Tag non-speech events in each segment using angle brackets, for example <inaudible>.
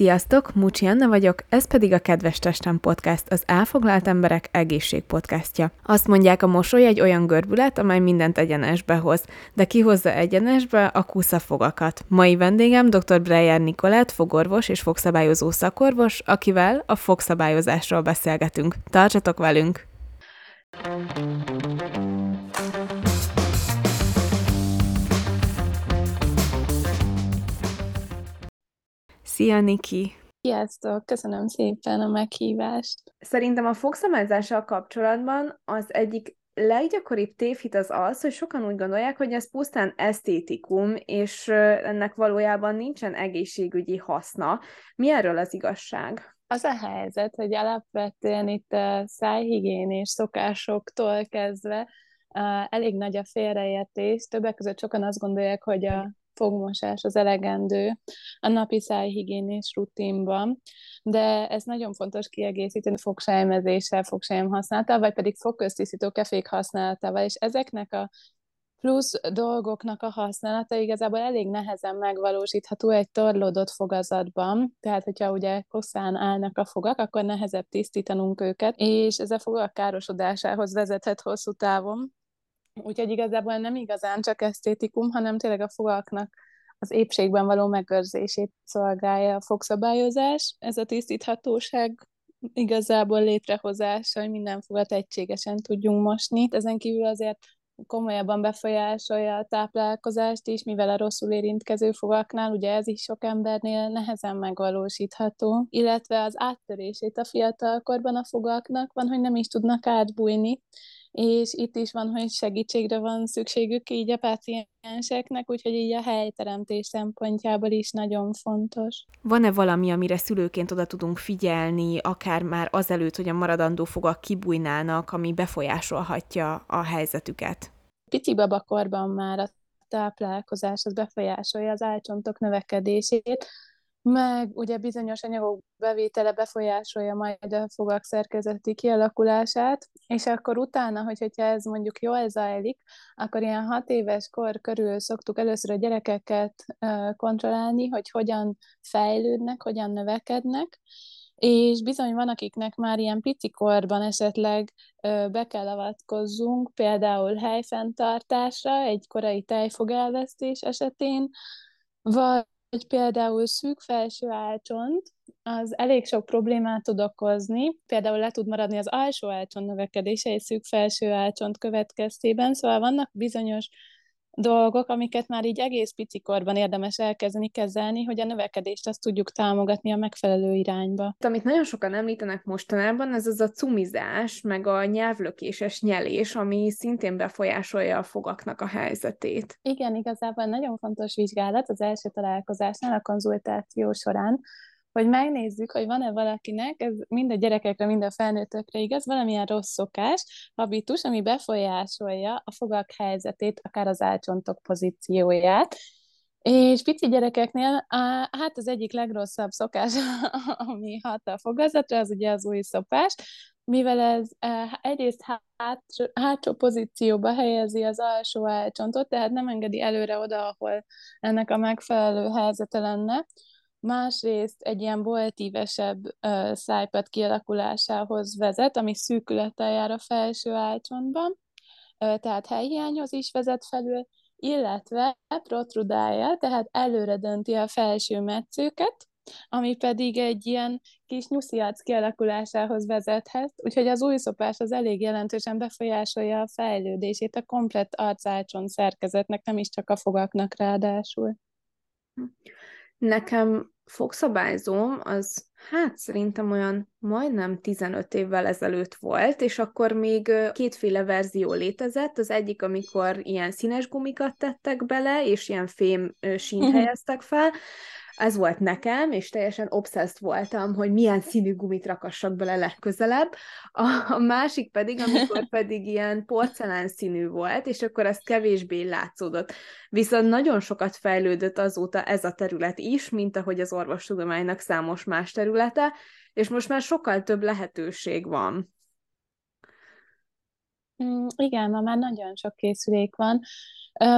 Sziasztok, Mucsi Anna vagyok, ez pedig a Kedves Testem Podcast, az elfoglalt emberek egészség podcastja. Azt mondják, a mosoly egy olyan görbület, amely mindent egyenesbe hoz, de ki hozza egyenesbe a fogakat. Mai vendégem dr. Breyer Nikolát, fogorvos és fogszabályozó szakorvos, akivel a fogszabályozásról beszélgetünk. Tartsatok velünk! Szia, Niki! Sziasztok! Köszönöm szépen a meghívást. Szerintem a fogszabályzással kapcsolatban az egyik leggyakoribb tévhit az az, hogy sokan úgy gondolják, hogy ez pusztán esztétikum, és ennek valójában nincsen egészségügyi haszna. Mi erről az igazság? Az a helyzet, hogy alapvetően itt a szájhigiénés szokásoktól kezdve elég nagy a félreértés. Többek között sokan azt gondolják, hogy a fogmosás az elegendő a napi szájhigiénés rutinban, de ez nagyon fontos kiegészíteni fogsájmezéssel, fogsájm használatával, vagy pedig fogköztisztító kefék használatával, és ezeknek a plusz dolgoknak a használata igazából elég nehezen megvalósítható egy torlódott fogazatban, tehát hogyha ugye koszán állnak a fogak, akkor nehezebb tisztítanunk őket, és ez a fogak károsodásához vezethet hosszú távon, Úgyhogy igazából nem igazán csak esztétikum, hanem tényleg a fogaknak az épségben való megőrzését szolgálja a fogszabályozás. Ez a tisztíthatóság igazából létrehozása, hogy minden fogat egységesen tudjunk mosni. Ezen kívül azért komolyabban befolyásolja a táplálkozást is, mivel a rosszul érintkező fogaknál, ugye ez is sok embernél nehezen megvalósítható, illetve az áttörését a fiatalkorban a fogaknak van, hogy nem is tudnak átbújni, és itt is van, hogy segítségre van szükségük így a pácienseknek, úgyhogy így a helyteremtés szempontjából is nagyon fontos. Van-e valami, amire szülőként oda tudunk figyelni, akár már azelőtt, hogy a maradandó fogak kibújnának, ami befolyásolhatja a helyzetüket? Pici babakorban már a táplálkozás az befolyásolja az álcsontok növekedését, meg ugye bizonyos anyagok bevétele befolyásolja majd a fogak szerkezeti kialakulását, és akkor utána, hogy, hogyha ez mondjuk jól zajlik, akkor ilyen hat éves kor körül szoktuk először a gyerekeket kontrollálni, hogy hogyan fejlődnek, hogyan növekednek, és bizony van, akiknek már ilyen pici korban esetleg be kell avatkozzunk, például helyfenntartásra, egy korai tejfogelvesztés esetén, vagy hogy például szűk felső álcsont, az elég sok problémát tud okozni, például le tud maradni az alsó álcsont növekedése egy szűk felső álcsont következtében, szóval vannak bizonyos dolgok, amiket már így egész picikorban érdemes elkezdeni kezelni, hogy a növekedést azt tudjuk támogatni a megfelelő irányba. Amit nagyon sokan említenek mostanában, ez az a cumizás, meg a nyelvlökéses nyelés, ami szintén befolyásolja a fogaknak a helyzetét. Igen, igazából nagyon fontos vizsgálat az első találkozásnál, a konzultáció során, hogy megnézzük, hogy van-e valakinek, ez mind a gyerekekre, mind a felnőttökre igaz, valamilyen rossz szokás, habitus, ami befolyásolja a fogak helyzetét, akár az álcsontok pozícióját, és pici gyerekeknél, hát az egyik legrosszabb szokás, <laughs> ami hat a fogazatra, az ugye az új szopás, mivel ez egyrészt hát, hátsó pozícióba helyezi az alsó álcsontot, tehát nem engedi előre oda, ahol ennek a megfelelő helyzete lenne, másrészt egy ilyen boltívesebb uh, szájpad kialakulásához vezet, ami szűkülettel jár a felső álcsontban, uh, tehát helyhiányhoz is vezet felül, illetve protrudálja, tehát előre dönti a felső metszőket, ami pedig egy ilyen kis nyusziac kialakulásához vezethet, úgyhogy az új szopás az elég jelentősen befolyásolja a fejlődését a komplett arcácson szerkezetnek, nem is csak a fogaknak ráadásul. Nekem fogszabályzóm az hát szerintem olyan majdnem 15 évvel ezelőtt volt, és akkor még kétféle verzió létezett. Az egyik, amikor ilyen színes gumikat tettek bele, és ilyen fém sínt uh-huh. helyeztek fel, ez volt nekem, és teljesen obszeszt voltam, hogy milyen színű gumit rakassak bele legközelebb. A, a másik pedig, amikor <laughs> pedig ilyen porcelán színű volt, és akkor ez kevésbé látszódott. Viszont nagyon sokat fejlődött azóta ez a terület is, mint ahogy az orvostudománynak számos más területe, és most már sokkal több lehetőség van. Mm, igen, ma már nagyon sok készülék van.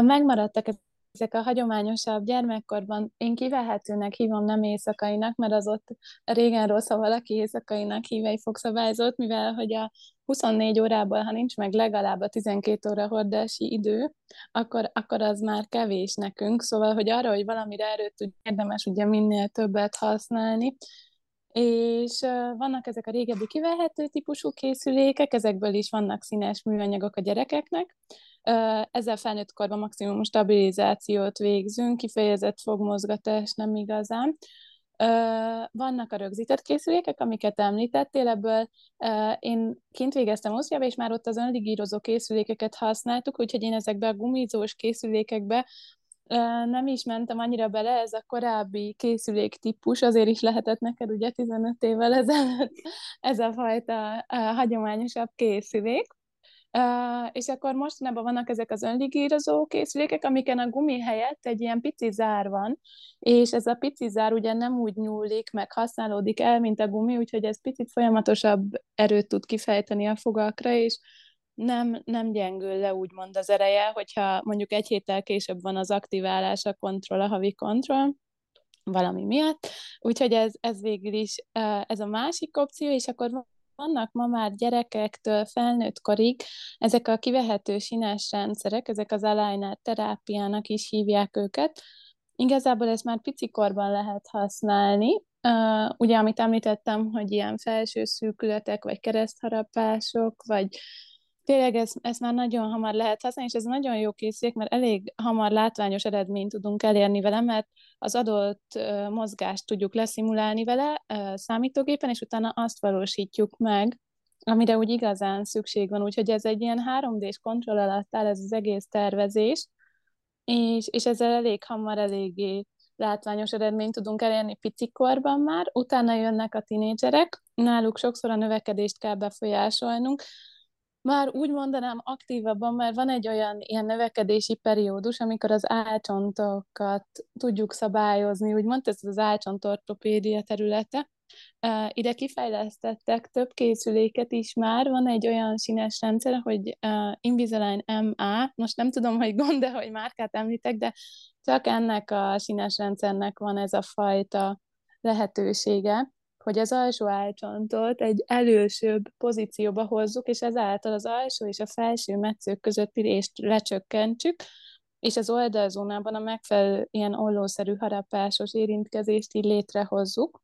Megmaradtak ezek a hagyományosabb gyermekkorban én kivehetőnek hívom, nem éjszakainak, mert az ott régen rossz, ha valaki éjszakainak hív egy fogszabályzót, mivel hogy a 24 órából, ha nincs meg legalább a 12 óra hordási idő, akkor, akkor az már kevés nekünk, szóval, hogy arra, hogy valamire erőt tud érdemes ugye minél többet használni, és vannak ezek a régebbi kivehető típusú készülékek, ezekből is vannak színes műanyagok a gyerekeknek, ezzel felnőtt korban maximum stabilizációt végzünk, kifejezett fogmozgatás nem igazán. Vannak a rögzített készülékek, amiket említettél, ebből én kint végeztem Osztriába, és már ott az önligírozó készülékeket használtuk, úgyhogy én ezekbe a gumizós készülékekbe nem is mentem annyira bele, ez a korábbi készülék típus, azért is lehetett neked ugye 15 évvel ezelőtt ez a fajta hagyományosabb készülék. És akkor mostanában vannak ezek az önligírozó készülékek, amiken a gumi helyett egy ilyen pici zár van, és ez a pici zár ugye nem úgy nyúlik, meg használódik el, mint a gumi, úgyhogy ez picit folyamatosabb erőt tud kifejteni a fogakra, és nem, nem gyengül le úgymond az ereje, hogyha mondjuk egy héttel később van az aktiválás, a kontroll, a havi kontroll, valami miatt. Úgyhogy ez, ez végül is ez a másik opció, és akkor vannak ma már gyerekektől felnőtt korig ezek a kivehető sines rendszerek, ezek az aligner terápiának is hívják őket. Igazából ezt már picikorban lehet használni, Uh, ugye, amit említettem, hogy ilyen felső szűkületek, vagy keresztharapások, vagy tényleg ezt, ezt már nagyon hamar lehet használni, és ez nagyon jó készülék, mert elég hamar látványos eredményt tudunk elérni vele, mert az adott mozgást tudjuk leszimulálni vele számítógépen, és utána azt valósítjuk meg, amire úgy igazán szükség van. Úgyhogy ez egy ilyen 3D-s kontroll alatt áll ez az egész tervezés, és, és ezzel elég hamar eléggé látványos eredményt tudunk elérni picikorban már, utána jönnek a tinédzserek, náluk sokszor a növekedést kell befolyásolnunk, már úgy mondanám aktívabban, mert van egy olyan ilyen növekedési periódus, amikor az álcsontokat tudjuk szabályozni, úgymond ez az álcsontortopédia területe. Ide kifejlesztettek több készüléket is már, van egy olyan színes rendszer, hogy uh, Invisalign MA, most nem tudom, hogy gond, de hogy márkát említek, de csak ennek a színes rendszernek van ez a fajta lehetősége, hogy az alsó álcsontot egy elősőbb pozícióba hozzuk, és ezáltal az alsó és a felső metszők közötti részt lecsökkentsük, és az oldalzónában a megfelelő ilyen ollószerű harapásos érintkezést így létrehozzuk.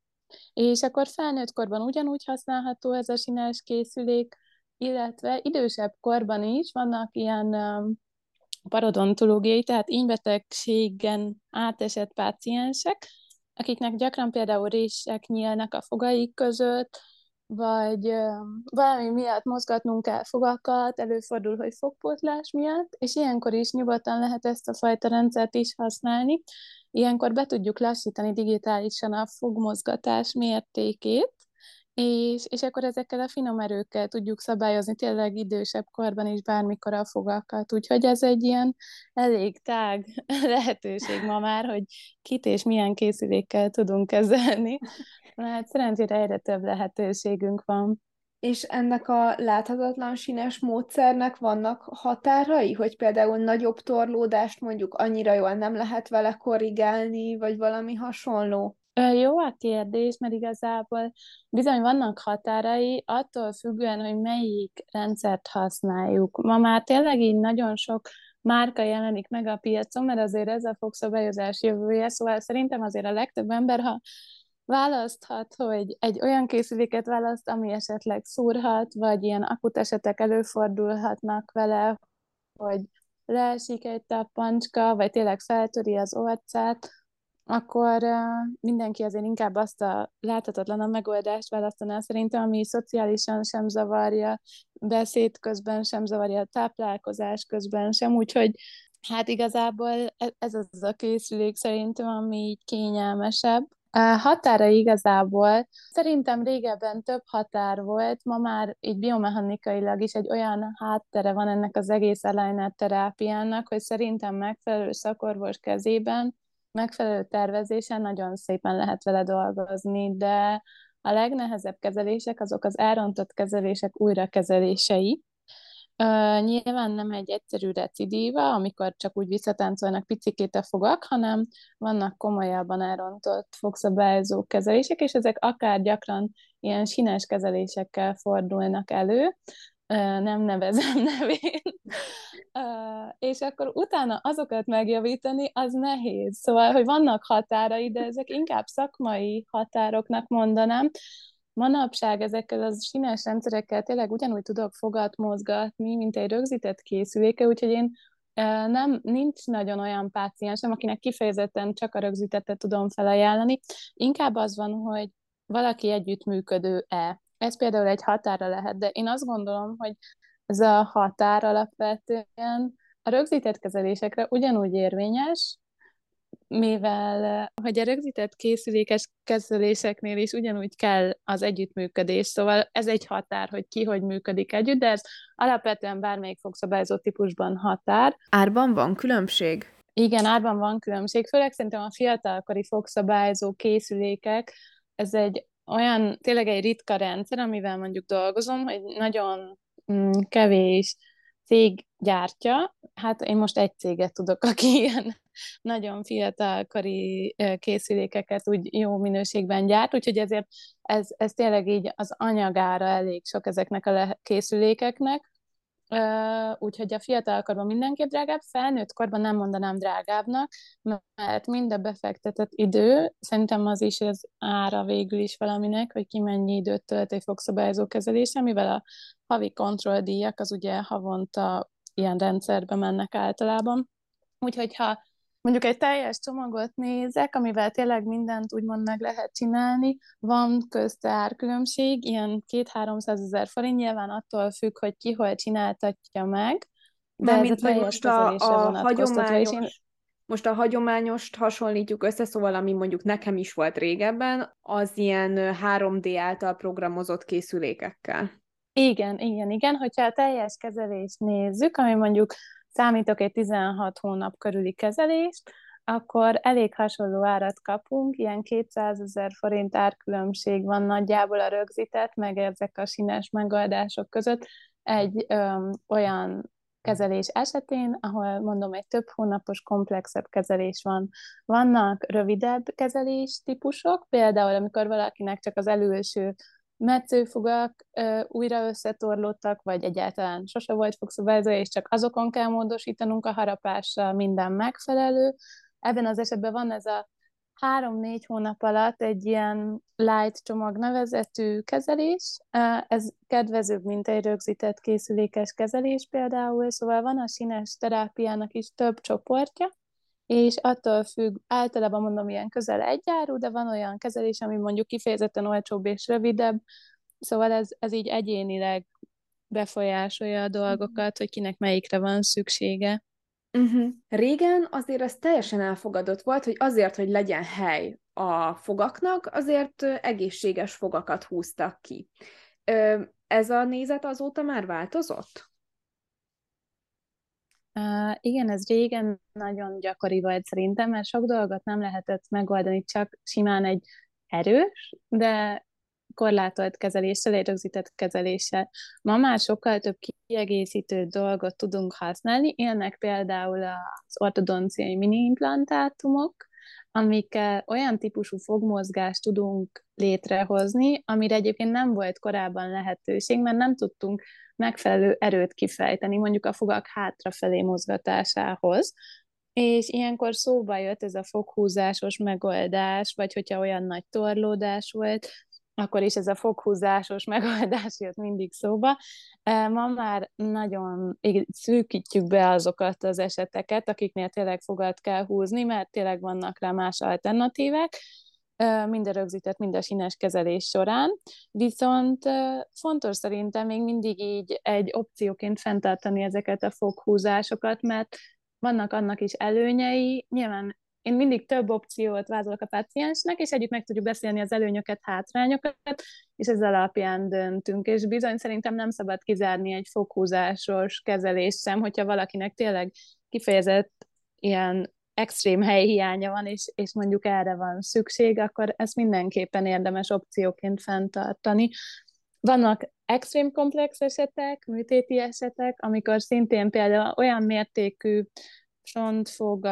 És akkor felnőtt korban ugyanúgy használható ez a sinás készülék, illetve idősebb korban is vannak ilyen um, parodontológiai, tehát ínybetegségen átesett páciensek, akiknek gyakran például rések nyílnak a fogaik között, vagy valami miatt mozgatnunk kell fogakat, előfordul, hogy fogpótlás miatt, és ilyenkor is nyugodtan lehet ezt a fajta rendszert is használni. Ilyenkor be tudjuk lassítani digitálisan a fogmozgatás mértékét, és, és akkor ezekkel a finom erőkkel tudjuk szabályozni tényleg idősebb korban is bármikor a fogakat. Úgyhogy ez egy ilyen elég tág <laughs> lehetőség ma már, hogy kit és milyen készülékkel tudunk kezelni. Hát szerencsére egyre több lehetőségünk van. És ennek a láthatatlan sínes módszernek vannak határai, hogy például nagyobb torlódást mondjuk annyira jól nem lehet vele korrigálni, vagy valami hasonló? Jó a kérdés, mert igazából bizony vannak határai, attól függően, hogy melyik rendszert használjuk. Ma már tényleg így nagyon sok márka jelenik meg a piacon, mert azért ez a fogszabályozás jövője, szóval szerintem azért a legtöbb ember, ha választhat, hogy egy olyan készüléket választ, ami esetleg szúrhat, vagy ilyen akut esetek előfordulhatnak vele, hogy leesik egy tappancska, vagy tényleg feltöri az orcát, akkor mindenki azért inkább azt a láthatatlan a megoldást választaná szerintem, ami szociálisan sem zavarja, beszéd közben sem zavarja, táplálkozás közben sem, úgyhogy hát igazából e-, ez az a készülék szerintem, ami így kényelmesebb. A határa igazából szerintem régebben több határ volt, ma már így biomechanikailag is egy olyan háttere van ennek az egész aligner terápiának, hogy szerintem megfelelő szakorvos kezében megfelelő tervezésen nagyon szépen lehet vele dolgozni, de a legnehezebb kezelések azok az elrontott kezelések újrakezelései, Uh, nyilván nem egy egyszerű recidíva, amikor csak úgy visszatáncolnak picikét a fogak, hanem vannak komolyabban elrontott fogszabályozó kezelések, és ezek akár gyakran ilyen sines kezelésekkel fordulnak elő, nem nevezem <laughs> nevén, és akkor utána azokat megjavítani, az nehéz. Szóval, hogy vannak határai, de ezek inkább szakmai határoknak mondanám, manapság ezekkel az sines rendszerekkel tényleg ugyanúgy tudok fogat mozgatni, mint egy rögzített készüléke, úgyhogy én nem, nincs nagyon olyan páciensem, akinek kifejezetten csak a rögzítettet tudom felajánlani. Inkább az van, hogy valaki együttműködő-e. Ez például egy határa lehet, de én azt gondolom, hogy ez a határ alapvetően a rögzített kezelésekre ugyanúgy érvényes, mivel hogy a rögzített készülékes kezeléseknél is ugyanúgy kell az együttműködés, szóval ez egy határ, hogy ki hogy működik együtt, de ez alapvetően bármelyik fogszabályozó típusban határ. Árban van különbség? Igen, árban van különbség, főleg szerintem a fiatalkori fogszabályozó készülékek, ez egy olyan, tényleg egy ritka rendszer, amivel mondjuk dolgozom, hogy nagyon mm, kevés cég gyártja, hát én most egy céget tudok, <laughs> aki ilyen nagyon fiatalkori készülékeket úgy jó minőségben gyárt, úgyhogy ezért ez, ez tényleg így az anyagára elég sok ezeknek a készülékeknek, úgyhogy a fiatalkorban mindenképp drágább, felnőtt korban nem mondanám drágábbnak, mert mind a befektetett idő, szerintem az is az ára végül is valaminek, hogy ki mennyi időt tölt egy fogszabályozó kezelése, mivel a havi kontrolldíjak az ugye havonta ilyen rendszerbe mennek általában. Úgyhogy ha mondjuk egy teljes csomagot nézek, amivel tényleg mindent úgymond meg lehet csinálni, van közte árkülönbség, ilyen 2-300 ezer forint, nyilván attól függ, hogy ki hol csináltatja meg, de Mármint, ez a most a, a hagyományos, én... most a hagyományost hasonlítjuk össze, szóval ami mondjuk nekem is volt régebben, az ilyen 3D által programozott készülékekkel. Igen, igen, igen. Hogyha a teljes kezelést nézzük, ami mondjuk számítok egy 16 hónap körüli kezelést, akkor elég hasonló árat kapunk, ilyen 200 ezer forint árkülönbség van nagyjából a rögzített, meg ezek a sines megoldások között egy öm, olyan kezelés esetén, ahol mondom, egy több hónapos, komplexebb kezelés van. Vannak rövidebb kezelés típusok, például amikor valakinek csak az előső metszőfogak ö, újra összetorlódtak, vagy egyáltalán sose volt fogszabályzó, és csak azokon kell módosítanunk a harapásra minden megfelelő. Ebben az esetben van ez a három-négy hónap alatt egy ilyen light csomag nevezetű kezelés. Ez kedvezőbb, mint egy rögzített készülékes kezelés például, szóval van a sines terápiának is több csoportja, és attól függ, általában mondom ilyen közel egy áru, de van olyan kezelés, ami mondjuk kifejezetten olcsóbb és rövidebb, szóval ez, ez így egyénileg befolyásolja a dolgokat, hogy kinek melyikre van szüksége. Uh-huh. Régen azért ez teljesen elfogadott volt, hogy azért, hogy legyen hely a fogaknak, azért egészséges fogakat húztak ki. Ez a nézet azóta már változott? Uh, igen, ez régen nagyon gyakori volt szerintem, mert sok dolgot nem lehetett megoldani csak simán egy erős, de korlátolt kezeléssel, egy rögzített kezeléssel. Ma már sokkal több kiegészítő dolgot tudunk használni, ilyenek például az ortodonciai mini-implantátumok, amikkel olyan típusú fogmozgást tudunk létrehozni, amire egyébként nem volt korábban lehetőség, mert nem tudtunk megfelelő erőt kifejteni, mondjuk a fogak hátrafelé mozgatásához, és ilyenkor szóba jött ez a foghúzásos megoldás, vagy hogyha olyan nagy torlódás volt, akkor is ez a foghúzásos <laughs> megoldás jött mindig szóba. Ma már nagyon szűkítjük be azokat az eseteket, akiknél tényleg fogat kell húzni, mert tényleg vannak rá más alternatívek, mind a rögzített, mind a sines kezelés során. Viszont fontos szerintem még mindig így egy opcióként fenntartani ezeket a foghúzásokat, mert vannak annak is előnyei, nyilván én mindig több opciót vázolok a paciensnek, és együtt meg tudjuk beszélni az előnyöket, hátrányokat, és ez alapján döntünk. És bizony szerintem nem szabad kizárni egy foghúzásos kezelést sem, hogyha valakinek tényleg kifejezett ilyen extrém helyhiánya van, és, és mondjuk erre van szükség, akkor ezt mindenképpen érdemes opcióként fenntartani. Vannak extrém komplex esetek, műtéti esetek, amikor szintén például olyan mértékű frontfog,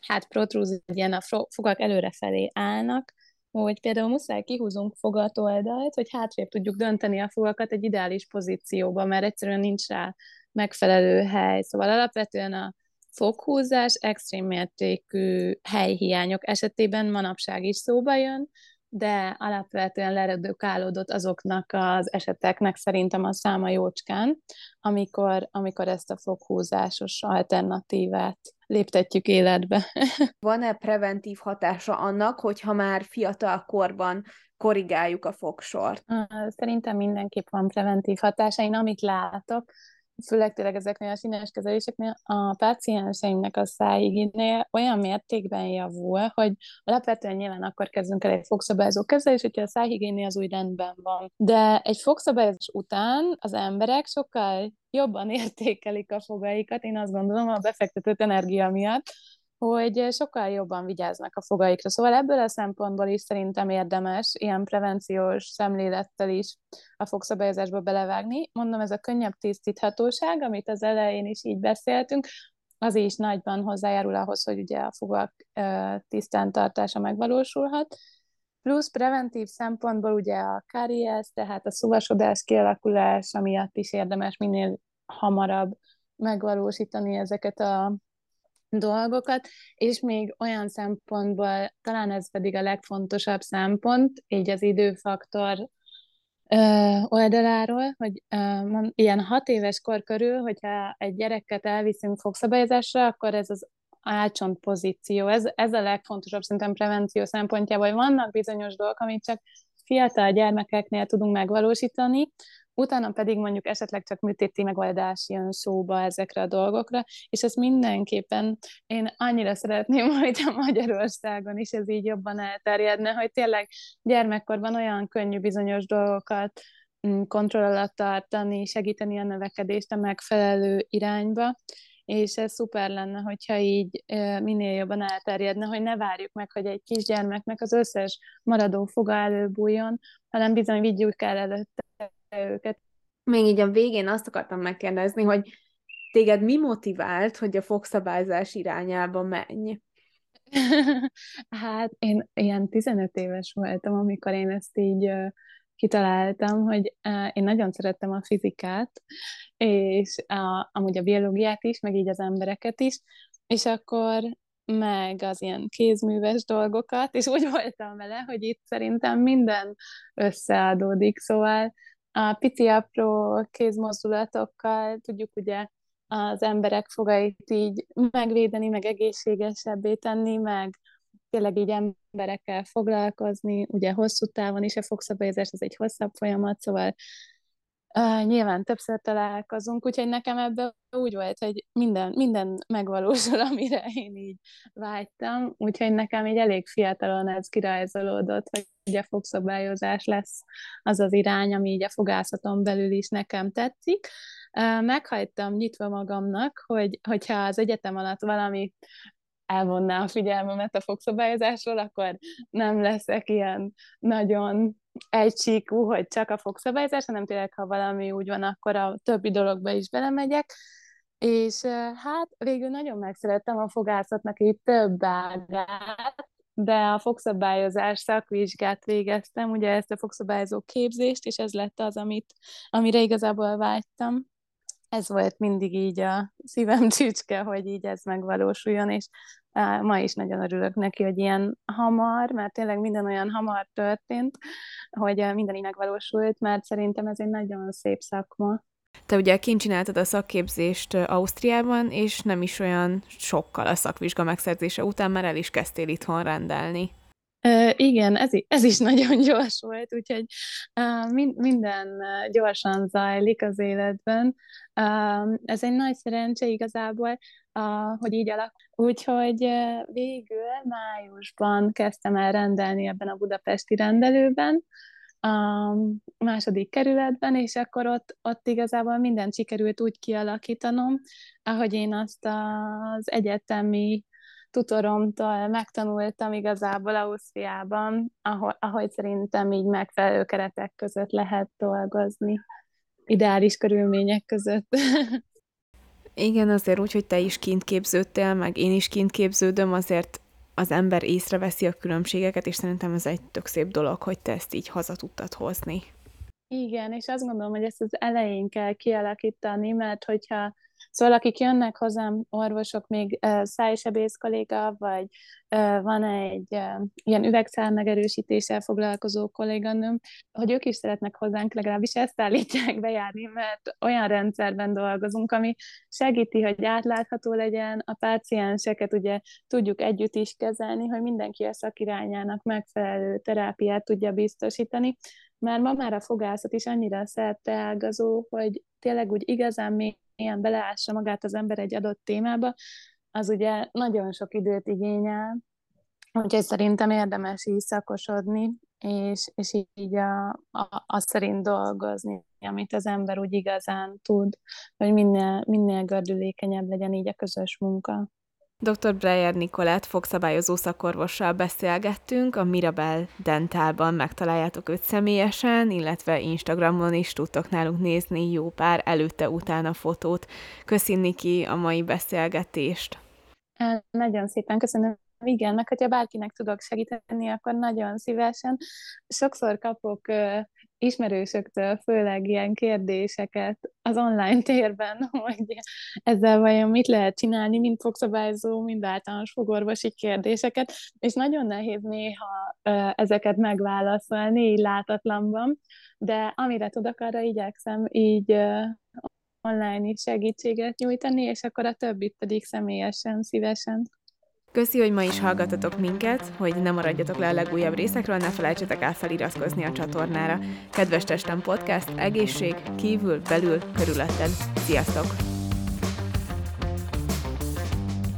hát protrúzió, a fogak előrefelé állnak, hogy például muszáj kihúzunk fogat oldalt, hogy hátrébb tudjuk dönteni a fogakat egy ideális pozícióba, mert egyszerűen nincs rá megfelelő hely. Szóval alapvetően a foghúzás extrém mértékű helyhiányok esetében manapság is szóba jön, de alapvetően leredukálódott azoknak az eseteknek szerintem a száma jócskán, amikor, amikor ezt a foghúzásos alternatívát léptetjük életbe. <laughs> Van-e preventív hatása annak, hogyha már fiatal korban korrigáljuk a fogsort? Szerintem mindenképp van preventív hatása. Én amit látok, főleg tényleg ezeknél a színes kezeléseknél, a pácienseimnek a szájhigiénél olyan mértékben javul, hogy alapvetően nyilván akkor kezdünk el egy fogszabályozó kezelés, hogyha a szájhigiéné az úgy rendben van. De egy fogszabályozás után az emberek sokkal jobban <laughs> értékelik a fogaikat, én azt gondolom, a befektetett energia miatt, hogy sokkal jobban vigyáznak a fogaikra. Szóval ebből a szempontból is szerintem érdemes ilyen prevenciós szemlélettel is a fogszabályozásba belevágni. Mondom, ez a könnyebb tisztíthatóság, amit az elején is így beszéltünk, az is nagyban hozzájárul ahhoz, hogy ugye a fogak tisztán tartása megvalósulhat. Plusz preventív szempontból ugye a karies, tehát a szuvasodás kialakulás, miatt is érdemes minél hamarabb megvalósítani ezeket a dolgokat, és még olyan szempontból, talán ez pedig a legfontosabb szempont, így az időfaktor oldaláról, hogy mond, ilyen hat éves kor körül, hogyha egy gyereket elviszünk fogszabályozásra, akkor ez az álcsont pozíció, ez, ez a legfontosabb szerintem prevenció szempontjából, hogy vannak bizonyos dolgok, amit csak fiatal gyermekeknél tudunk megvalósítani, utána pedig mondjuk esetleg csak műtéti megoldás jön szóba ezekre a dolgokra, és ezt mindenképpen én annyira szeretném, <laughs> hogy a Magyarországon is ez így jobban elterjedne, hogy tényleg gyermekkorban olyan könnyű bizonyos dolgokat mm, kontroll alatt tartani, segíteni a növekedést a megfelelő irányba, és ez szuper lenne, hogyha így minél jobban elterjedne, hogy ne várjuk meg, hogy egy kisgyermeknek az összes maradó foga előbújjon, hanem bizony vigyük el előtte őket. Még így a végén azt akartam megkérdezni, hogy téged mi motivált, hogy a fogszabályzás irányába menj? <laughs> hát én ilyen 15 éves voltam, amikor én ezt így kitaláltam, hogy uh, én nagyon szerettem a fizikát, és uh, amúgy a biológiát is, meg így az embereket is, és akkor meg az ilyen kézműves dolgokat, és úgy voltam vele, hogy itt szerintem minden összeadódik, szóval a pici apró kézmozdulatokkal tudjuk ugye az emberek fogait így megvédeni, meg egészségesebbé tenni, meg tényleg így emberekkel foglalkozni, ugye hosszú távon is a fogszabályozás, ez egy hosszabb folyamat, szóval Nyilván többször találkozunk, úgyhogy nekem ebben úgy volt, hogy minden, minden megvalósul, <laughs> amire én így vágytam, úgyhogy nekem így elég fiatalon ez kirajzolódott, hogy a fogszabályozás lesz az az irány, ami így a fogászaton belül is nekem tetszik. Uh, nyitva magamnak, hogy, hogyha az egyetem alatt valami elvonná a figyelmemet a fogszabályozásról, akkor nem leszek ilyen nagyon egysíkú, hogy csak a fogszabályzás, hanem tényleg, ha valami úgy van, akkor a többi dologba is belemegyek. És hát végül nagyon megszerettem a fogászatnak így több ágát, de a fogszabályozás szakvizsgát végeztem, ugye ezt a fogszabályozó képzést, és ez lett az, amit, amire igazából vágytam. Ez volt mindig így a szívem csücske, hogy így ez megvalósuljon, és ma is nagyon örülök neki, hogy ilyen hamar, mert tényleg minden olyan hamar történt, hogy minden így megvalósult, mert szerintem ez egy nagyon szép szakma. Te ugye kint csináltad a szakképzést Ausztriában, és nem is olyan sokkal a szakvizsga megszerzése után már el is kezdtél itthon rendelni. Igen, ez, ez is <laughs> nagyon gyors volt, úgyhogy uh, min, minden gyorsan zajlik az életben. Ez egy nagy szerencse igazából, hogy így alak. Úgyhogy végül májusban kezdtem el rendelni ebben a budapesti rendelőben, a második kerületben, és akkor ott, ott igazából mindent sikerült úgy kialakítanom, ahogy én azt az egyetemi tutoromtól megtanultam igazából Ausztriában, ahogy, ahogy szerintem így megfelelő keretek között lehet dolgozni. ideális körülmények között. <laughs> Igen, azért úgy, hogy te is kint képződtél, meg én is kint képződöm, azért az ember észreveszi a különbségeket, és szerintem ez egy tök szép dolog, hogy te ezt így haza tudtad hozni. Igen, és azt gondolom, hogy ezt az elején kell kialakítani, mert hogyha Szóval akik jönnek hozzám, orvosok, még szájsebész kolléga, vagy van egy ilyen üvegszál megerősítéssel foglalkozó kolléganőm, hogy ők is szeretnek hozzánk, legalábbis ezt állítják bejárni, mert olyan rendszerben dolgozunk, ami segíti, hogy átlátható legyen, a pácienseket ugye tudjuk együtt is kezelni, hogy mindenki a szakirányának megfelelő terápiát tudja biztosítani, mert ma már a fogászat is annyira ágazó, hogy tényleg úgy igazán még ilyen beleássa magát az ember egy adott témába, az ugye nagyon sok időt igényel, úgyhogy szerintem érdemes így szakosodni, és, és így a, a, a szerint dolgozni, amit az ember úgy igazán tud, hogy minél, minél gördülékenyebb legyen így a közös munka. Dr. Breyer Nikolát fogszabályozó szakorvossal beszélgettünk, a Mirabel Dentálban megtaláljátok őt személyesen, illetve Instagramon is tudtok nálunk nézni jó pár előtte-utána fotót. Köszi Niki a mai beszélgetést. Nagyon szépen köszönöm igen, meg hogyha bárkinek tudok segíteni, akkor nagyon szívesen. Sokszor kapok ismerősöktől főleg ilyen kérdéseket az online térben, <laughs> hogy ezzel vajon mit lehet csinálni, mint fogszabályzó, mind általános fogorvosi kérdéseket, és nagyon nehéz néha ezeket megválaszolni, így látatlanban, de amire tudok, arra igyekszem így online is segítséget nyújtani, és akkor a többit pedig személyesen, szívesen. Köszi, hogy ma is hallgatatok minket, hogy ne maradjatok le a legújabb részekről, ne felejtsetek el feliratkozni a csatornára. Kedves Testem Podcast, egészség, kívül, belül, körülötted. Sziasztok!